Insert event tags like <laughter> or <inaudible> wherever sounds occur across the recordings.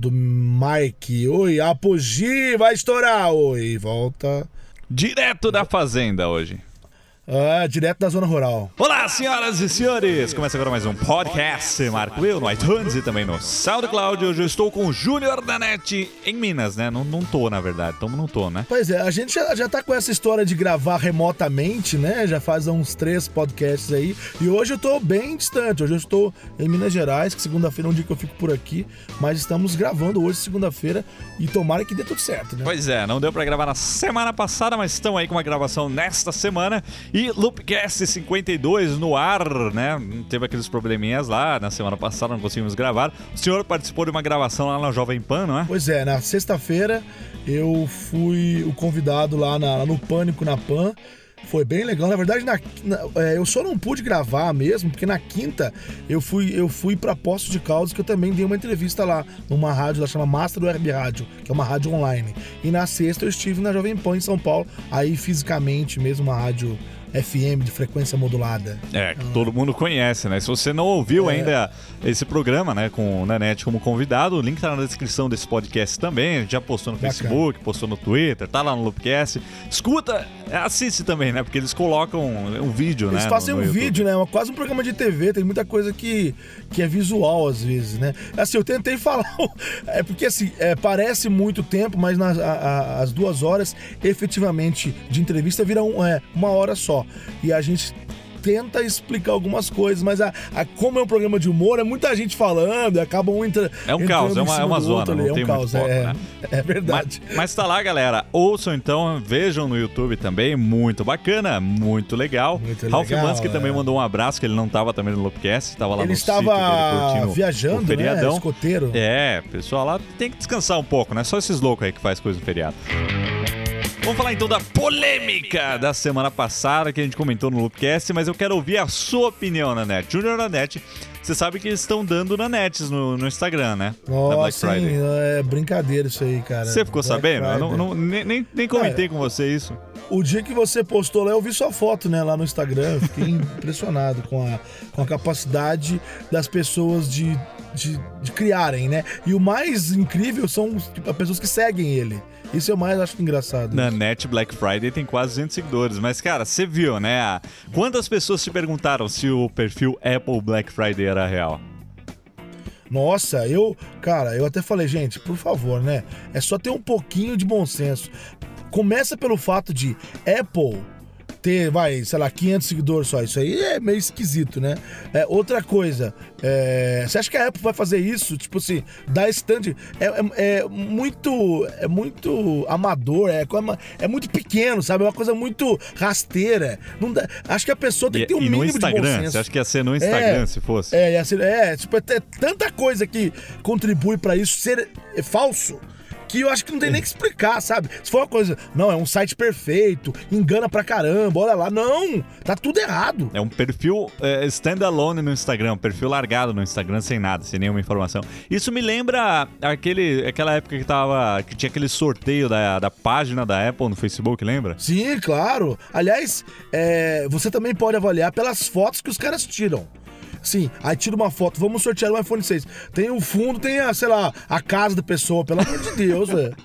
do Mike. Oi, Apogee vai estourar. Oi, volta. Direto da fazenda hoje. Ah, direto da zona rural. Olá, senhoras e senhores! Começa agora mais um podcast Marco Will no iTunes e também no SoundCloud. Hoje eu estou com o Júnior da NET em Minas, né? Não, não tô, na verdade. Então não tô, né? Pois é, a gente já, já tá com essa história de gravar remotamente, né? Já faz uns três podcasts aí. E hoje eu tô bem distante. Hoje eu estou em Minas Gerais, que segunda-feira é um dia que eu fico por aqui. Mas estamos gravando hoje, segunda-feira, e tomara que dê tudo certo, né? Pois é, não deu pra gravar na semana passada, mas estão aí com uma gravação nesta semana. E Loopcast 52 no ar, né? Teve aqueles probleminhas lá na semana passada, não conseguimos gravar. O senhor participou de uma gravação lá na Jovem Pan, não é? Pois é, na sexta-feira eu fui o convidado lá, na, lá no Pânico na Pan. Foi bem legal. Na verdade, na, na, é, eu só não pude gravar mesmo, porque na quinta eu fui, eu fui para Poço de Caldas, que eu também dei uma entrevista lá, numa rádio, ela chama Master do Herb Rádio, que é uma rádio online. E na sexta eu estive na Jovem Pan em São Paulo, aí fisicamente mesmo, uma rádio FM de frequência modulada. É, que todo mundo conhece, né? Se você não ouviu é. ainda esse programa, né, com o Nanete como convidado, o link tá na descrição desse podcast também. A gente já postou no Bacana. Facebook, postou no Twitter, tá lá no Loopcast. Escuta, assiste também, né? Porque eles colocam um vídeo, eles né? Eles fazem no, no um vídeo, né? Quase um programa de TV, tem muita coisa que, que é visual às vezes, né? Assim, eu tentei <laughs> falar, é porque assim, é, parece muito tempo, mas nas, a, a, as duas horas efetivamente de entrevista viram é, uma hora só. E a gente tenta explicar algumas coisas, mas a, a, como é um programa de humor, é muita gente falando, acaba um entra, É um caos, é uma, é uma zona, não é um caos, foco, é, né? <laughs> é verdade. Mas, mas tá lá, galera. Ouçam então, vejam no YouTube também, muito bacana, muito legal. Muito Ralph legal, Mansky é. também mandou um abraço, que ele não tava também no Loopcast, tava lá Ele no estava dele viajando, o feriadão. né? Escoteiro. É, pessoal lá tem que descansar um pouco, né? Só esses loucos aí que faz coisa no feriado. Vamos falar então da polêmica da semana passada que a gente comentou no Loopcast, mas eu quero ouvir a sua opinião na net. Junior na net, você sabe que eles estão dando na nets no, no Instagram, né? Friday. hein, é brincadeira isso aí, cara. Você ficou Black sabendo? Não- não- nem, nem- nem comentei com você isso. O dia que você postou lá, eu vi sua foto, né, lá no Instagram. Eu fiquei <laughs> impressionado com a, com a capacidade das pessoas de, de, de criarem, né? E o mais incrível são tipo, as pessoas que seguem ele. Isso eu mais acho engraçado. Na net Black Friday tem quase 200 seguidores, mas cara, você viu, né? Quantas pessoas te perguntaram se o perfil Apple Black Friday era real? Nossa, eu, cara, eu até falei, gente, por favor, né? É só ter um pouquinho de bom senso. Começa pelo fato de Apple ter, vai, sei lá, 500 seguidores só. Isso aí é meio esquisito, né? É, outra coisa, é, você acha que a Apple vai fazer isso? Tipo assim, dar de- é, é- é muito, é muito amador, é, é muito pequeno, sabe? É uma coisa muito rasteira. Não dá- acho que a pessoa tem que ter um e no mínimo de bom Instagram? Você acha que ia ser no Instagram se fosse? É, ia ser- é, tipo, é, é tanta coisa que contribui pra isso ser é, falso. Que eu acho que não tem nem que explicar, sabe? Se for uma coisa, não, é um site perfeito, engana pra caramba, olha lá. Não, tá tudo errado. É um perfil é, standalone no Instagram, um perfil largado no Instagram sem nada, sem nenhuma informação. Isso me lembra aquele, aquela época que tava. que tinha aquele sorteio da, da página da Apple no Facebook, lembra? Sim, claro. Aliás, é, você também pode avaliar pelas fotos que os caras tiram. Sim, aí tira uma foto, vamos sortear um iPhone 6. Tem o fundo, tem a, sei lá, a casa da pessoa, pelo amor de Deus, velho.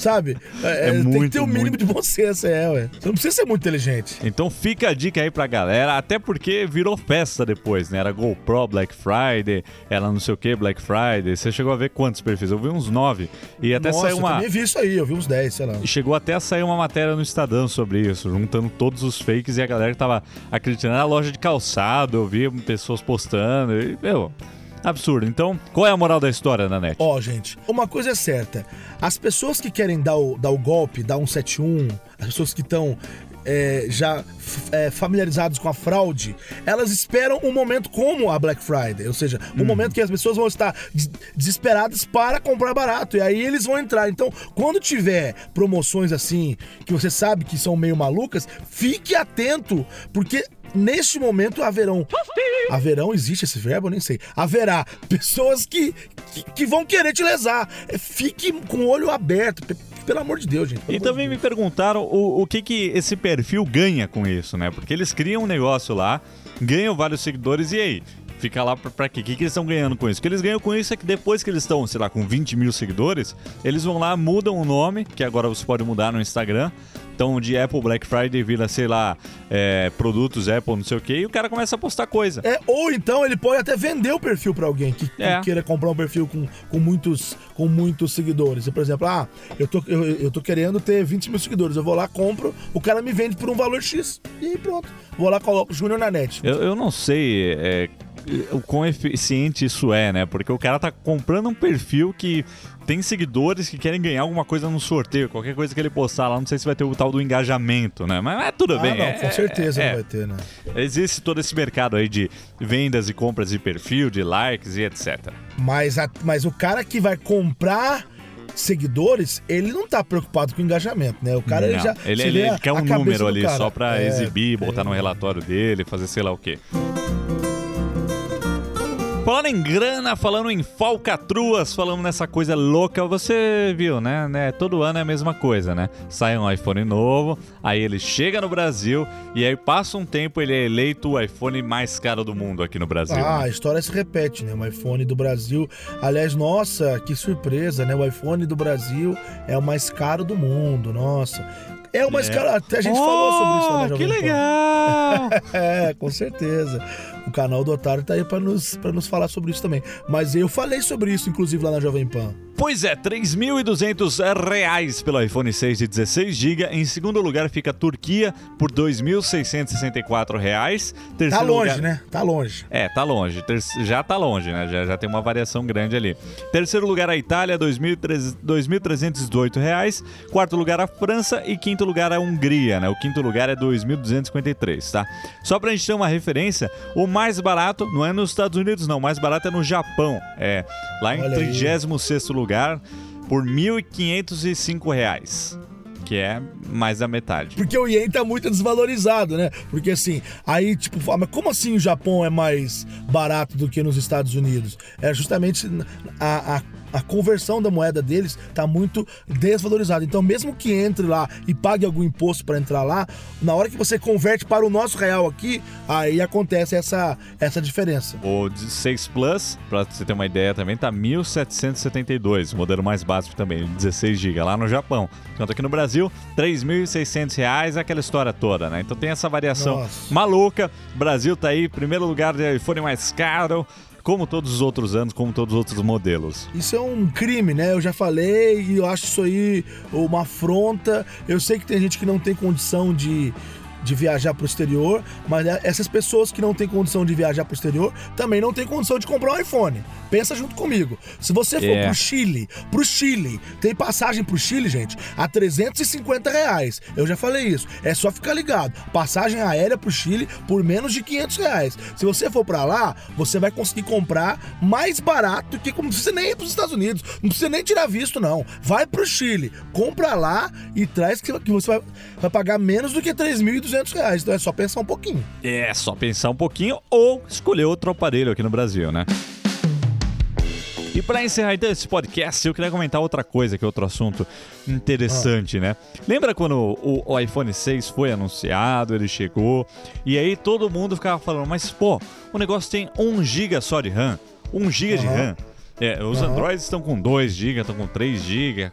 Sabe? É, É tem que muito, ter o mínimo muito. de bom senso, é, ué. Você não precisa ser muito inteligente. Então fica a dica aí pra galera, até porque virou festa depois, né? Era GoPro Black Friday, era não sei o que Black Friday. Você chegou a ver quantos perfis? Eu vi uns nove. E até Nossa, saiu eu uma. também vi isso aí, eu vi uns 10, sei lá. E chegou até a sair uma matéria no Estadão sobre isso, juntando todos os fakes e a galera que tava acreditando na loja de calçado, eu vi pessoas postando, e, meu, absurdo. Então, qual é a moral da história na net? Ó, gente, uma coisa é certa. As pessoas que querem dar o, dar o golpe, dar um 71, as pessoas que estão é, já é, familiarizados com a fraude, elas esperam um momento como a Black Friday, ou seja, um momento que as pessoas vão estar des- desesperadas para comprar barato e aí eles vão entrar. Então, quando tiver promoções assim que você sabe que são meio malucas, fique atento, porque neste momento haverão haverão existe esse verbo, eu nem sei. Haverá pessoas que, que, que vão querer te lesar. É, Fique com o olho aberto, pe- pelo amor de Deus, gente. E também de me perguntaram o, o que, que esse perfil ganha com isso, né? Porque eles criam um negócio lá, ganham vários seguidores, e aí? Fica lá pra, pra quê? O que, que eles estão ganhando com isso? O que eles ganham com isso é que depois que eles estão, sei lá, com 20 mil seguidores, eles vão lá, mudam o nome, que agora você pode mudar no Instagram. Então, de Apple Black Friday vira, sei lá, é, produtos Apple, não sei o quê, e o cara começa a postar coisa. É, ou então ele pode até vender o perfil pra alguém que, que É. queira comprar um perfil com, com, muitos, com muitos seguidores. Por exemplo, ah, eu tô, eu, eu tô querendo ter 20 mil seguidores. Eu vou lá, compro, o cara me vende por um valor X. E aí pronto. Vou lá, coloco Júnior na net. Eu, eu não sei é, o quão eficiente isso é, né? Porque o cara tá comprando um perfil que tem seguidores que querem ganhar alguma coisa no sorteio, qualquer coisa que ele postar lá, não sei se vai ter o tal do engajamento, né? Mas é tudo Ah, bem. não, é- com certeza é- não vai ter, né? Existe todo esse mercado aí de vendas e compras de perfil, de likes e etc. Mas, a- mas o cara que vai comprar seguidores, ele não tá preocupado com engajamento, né? O cara ele Não, já. ele, você ele- ele a- quer um número ali cara. só pra É, exibir, botar no relatório dele, fazer sei lá o quê. Falando em grana, falando em falcatruas, falando nessa coisa louca, você viu, né? né? Todo ano é a mesma coisa, né? Sai um iPhone novo, aí ele chega no Brasil e aí passa um tempo ele é eleito o iPhone mais caro do mundo aqui no Brasil. Ah, né? a história se repete, né? O iPhone do Brasil. Aliás, nossa, que surpresa, né? O iPhone do Brasil é o mais caro do mundo, nossa. É mais É. caro. Até a gente falou sobre isso lá na Oh, Jovem Que legal! <laughs> É, com certeza. O canal do Otário tá aí pra nos, pra nos falar sobre isso também. Mas eu falei sobre isso, inclusive, lá na Jovem Pan. Pois é, 3.200 reais pelo iPhone 6 de 16 GB. Em segundo lugar fica a Turquia por 2.664 reais. Tá longe, lugar... né? Tá longe. É, tá longe. Ter- Já tá longe, né? Já, já tem uma variação grande ali. Terceiro lugar a Itália, R$ 2.300 2.318 reais. Quarto lugar a França e quinto lugar a Hungria, né? O quinto lugar é 2.253, tá? Só pra gente ter uma referência, o mais barato não é nos Estados Unidos, não. O mais barato é no Japão. É lá em Olha aí. 36º lugar por 1.505 reais. Que é mais da metade. Porque o Yen tá muito desvalorizado, né? Porque assim, aí tipo, fala, mas como assim o Japão é mais barato do que nos Estados Unidos? É justamente a, a, a conversão da moeda deles tá muito desvalorizada. Então, mesmo que entre lá e pague algum imposto para entrar lá, na hora que você converte para o nosso real aqui, aí acontece essa, essa diferença. O 6 Plus, pra você ter uma ideia também, tá 1.772, o modelo mais básico também, 16 GB lá no Japão. Enquanto aqui no Brasil, 3.600 reais, aquela história toda, né? Então tem essa variação Nossa. maluca. Brasil tá aí, primeiro lugar de iPhone mais caro, como todos os outros anos, como todos os outros modelos. Isso é um crime, né? Eu já falei e eu acho isso aí uma afronta. Eu sei que tem gente que não tem condição de, de viajar pro exterior, mas é- essas pessoas que não têm condição de viajar pro exterior também não têm condição de comprar um iPhone. Pensa junto comigo. Se você for É. pro Chile, pro Chile, tem passagem pro Chile, gente, a 350 reais. Eu já falei isso. É só ficar ligado. Passagem aérea pro Chile por menos de 500 reais. Se você for pra lá, você vai conseguir comprar mais barato que como precisa nem ir pros Estados Unidos, não precisa nem tirar visto não. Vai pro Chile, compra lá e traz que que você vai, vai pagar menos do que 3.200 reais. Então é só pensar um pouquinho. É só pensar um pouquinho ou escolher outro aparelho aqui no Brasil, né? E para encerrar então esse podcast, eu queria comentar outra coisa, que é outro assunto interessante, né? Lembra quando o, o iPhone 6 foi anunciado, ele chegou, e aí todo mundo ficava falando, mas pô, o negócio tem 1 GB só de RAM, 1 GB de. RAM. É, os Aham. Androids estão com 2 GB, estão com 3 GB,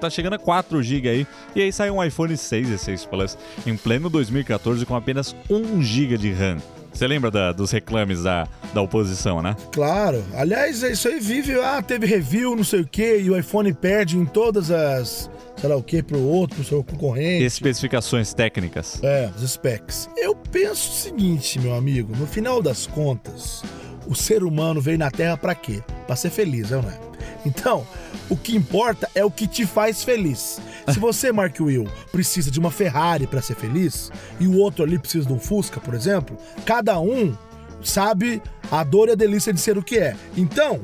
tá chegando a 4 GB aí. E aí sai um iPhone 6 e 6 Plus em pleno 2014 com apenas 1 GB de RAM. Você lembra da- dos reclames da, da oposição, né? Claro. Aliás, isso aí vive, ah, teve review, não sei o quê, e o iPhone perde em todas as, sei lá o quê, pro outro, pro seu concorrente. Especificações técnicas. É, os specs. Eu penso o seguinte, meu amigo, no final das contas, o ser humano veio na Terra pra quê? Pra ser feliz, é ou não é? Então, o que importa é o que te faz feliz. Se <laughs> você, Mark Will, precisa de uma Ferrari pra ser feliz, e o outro ali precisa de um Fusca, por exemplo, cada um sabe a dor e a delícia de ser o que é. Então,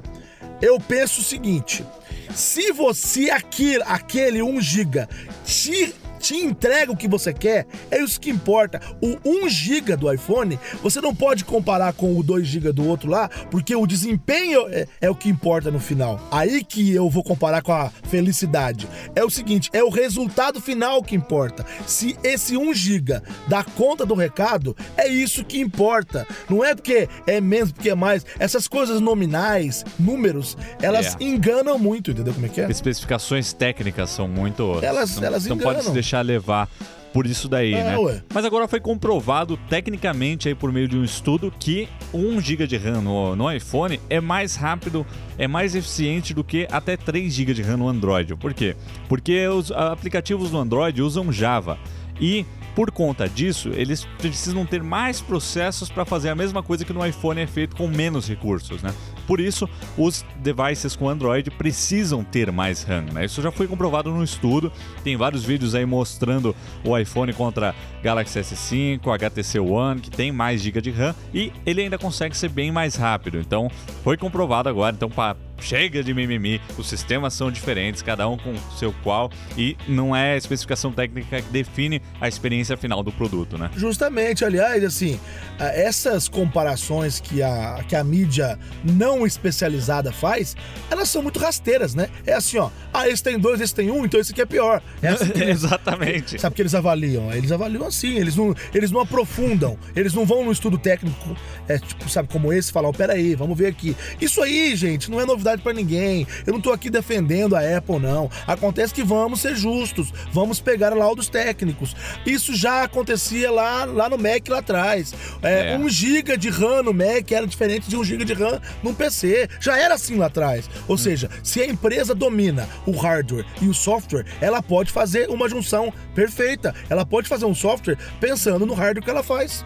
eu penso o seguinte: se você aqui, aquele 1 GB te, te entrega o que você quer, é isso que importa. O 1 GB do iPhone, você não pode comparar com o 2 GB do outro lá, porque o desempenho é, é o que importa no final. Aí que eu vou comparar com a felicidade. É o seguinte, é o resultado final que importa. Se esse 1 GB dá conta do recado, é isso que importa. Não é porque é menos, porque é mais. Essas coisas nominais, números, elas É. enganam muito, entendeu como é que é? Especificações técnicas são muito. Elas- não, elas não pode se enganam. Deixar levar por isso daí, É, né? ué. Mas agora foi comprovado tecnicamente aí por meio de um estudo que 1 GB de RAM no, no iPhone é mais rápido, é mais eficiente do que até 3 GB de RAM no Android. Por quê? Porque os aplicativos do Android usam Java e por conta disso, eles precisam ter mais processos para fazer a mesma coisa que no iPhone é feito com menos recursos, né? Por isso, os devices com Android precisam ter mais RAM, né? Isso já foi comprovado no estudo. Tem vários vídeos aí mostrando o iPhone contra Galaxy S5, HTC One, que tem mais GB de RAM e ele ainda consegue ser bem mais rápido. Então, foi comprovado agora. Então, pá, chega de mimimi. Os sistemas são diferentes, cada um com o seu qual e não é a especificação técnica que define a experiência final do produto, né? Justamente, aliás, assim, essas comparações que a, que a mídia não especializada faz, elas são muito rasteiras, né? É assim, ó, ah, esse tem dois, esse tem um, então esse aqui é pior. É assim <laughs> eles- Exatamente. Sabe o que eles avaliam? Eles avaliam assim, eles não, eles não aprofundam, eles não vão no estudo técnico, é, tipo, sabe, como esse, falar, ó, peraí, vamos ver aqui. Isso aí, gente, não é novidade pra ninguém. Eu não tô aqui defendendo a Apple, não. Acontece que vamos ser justos, vamos pegar laudos técnicos. Isso já acontecia lá, lá no Mac lá atrás. É, É. 1 GB de RAM no Mac era diferente de 1 GB de RAM no PC. Já era assim lá atrás. Ou seja, se a empresa domina o hardware e o software, ela pode fazer uma junção perfeita. Ela pode fazer um software pensando no hardware que ela faz.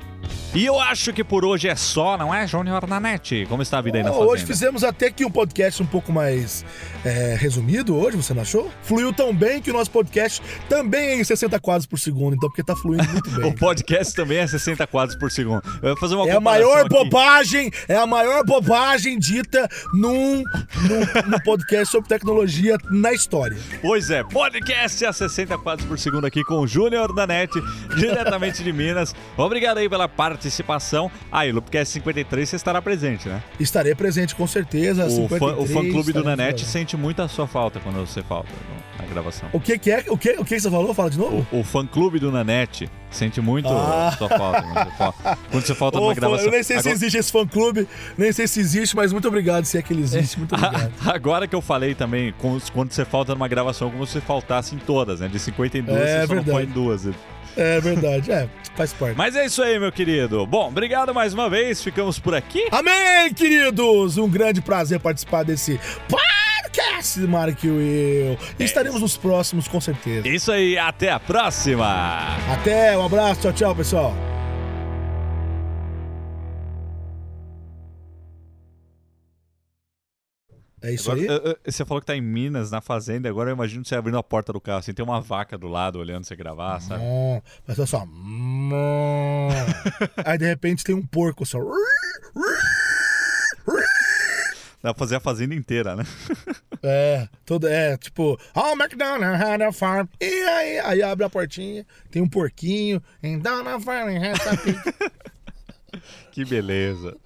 E eu acho que por hoje é só, não é, Júnior Nanete? Como está a vida aí na Oh, fazenda? hoje fizemos até que um podcast um pouco mais é, resumido hoje, você não achou? Fluiu tão bem que o nosso podcast também é em 60 quadros por segundo, então porque tá fluindo muito bem. <laughs> O podcast também é 60 quadros por segundo. Eu vou fazer uma É a maior aqui. bobagem, é a maior bobagem dita num, num, num podcast sobre tecnologia na história. Pois é, podcast a 60 quadros por segundo aqui com o Júnior da NET, diretamente de Minas. Obrigado aí pela participação. Aí, Loopcast 53 você estará presente, né? Estarei presente com certeza. O fã, o 53, fã-clube do Nanete sente muito a sua falta quando você falta na gravação. O que, que é? O que, o que você falou? Fala de novo? O, o fã-clube do Nanete sente muito Ah. a sua falta quando você falta, quando você falta Ô, numa fã- gravação. eu nem sei se Agora- existe esse fã-clube, nem sei se existe, mas muito obrigado se é que ele existe. Muito <laughs> obrigado. Agora que eu falei também, quando você falta numa gravação, como se você faltasse em todas, né? De 52, É você só não foi em duas. É verdade, é, faz parte. Mas é isso aí, meu querido. Bom, obrigado mais uma vez. Ficamos por aqui. Amém, queridos! Um grande prazer participar desse podcast, Mark Will. E estaremos nos próximos, com certeza. Isso aí, até a próxima! Até, um abraço, tchau, tchau, pessoal. É isso Agora, aí? você falou que tá em Minas, na fazenda, agora eu imagino você abrindo a porta do carro, assim, tem uma vaca do lado olhando você gravar, sabe? Hum, Mas olha só. Hum. Aí de repente tem um porco só. Dá pra fazer a fazenda inteira, né? <laughs> É, todo, é, tipo, oh, McDonald's had a farm. E aí, aí abre a portinha, tem um porquinho. And down a farm. <laughs> Que beleza.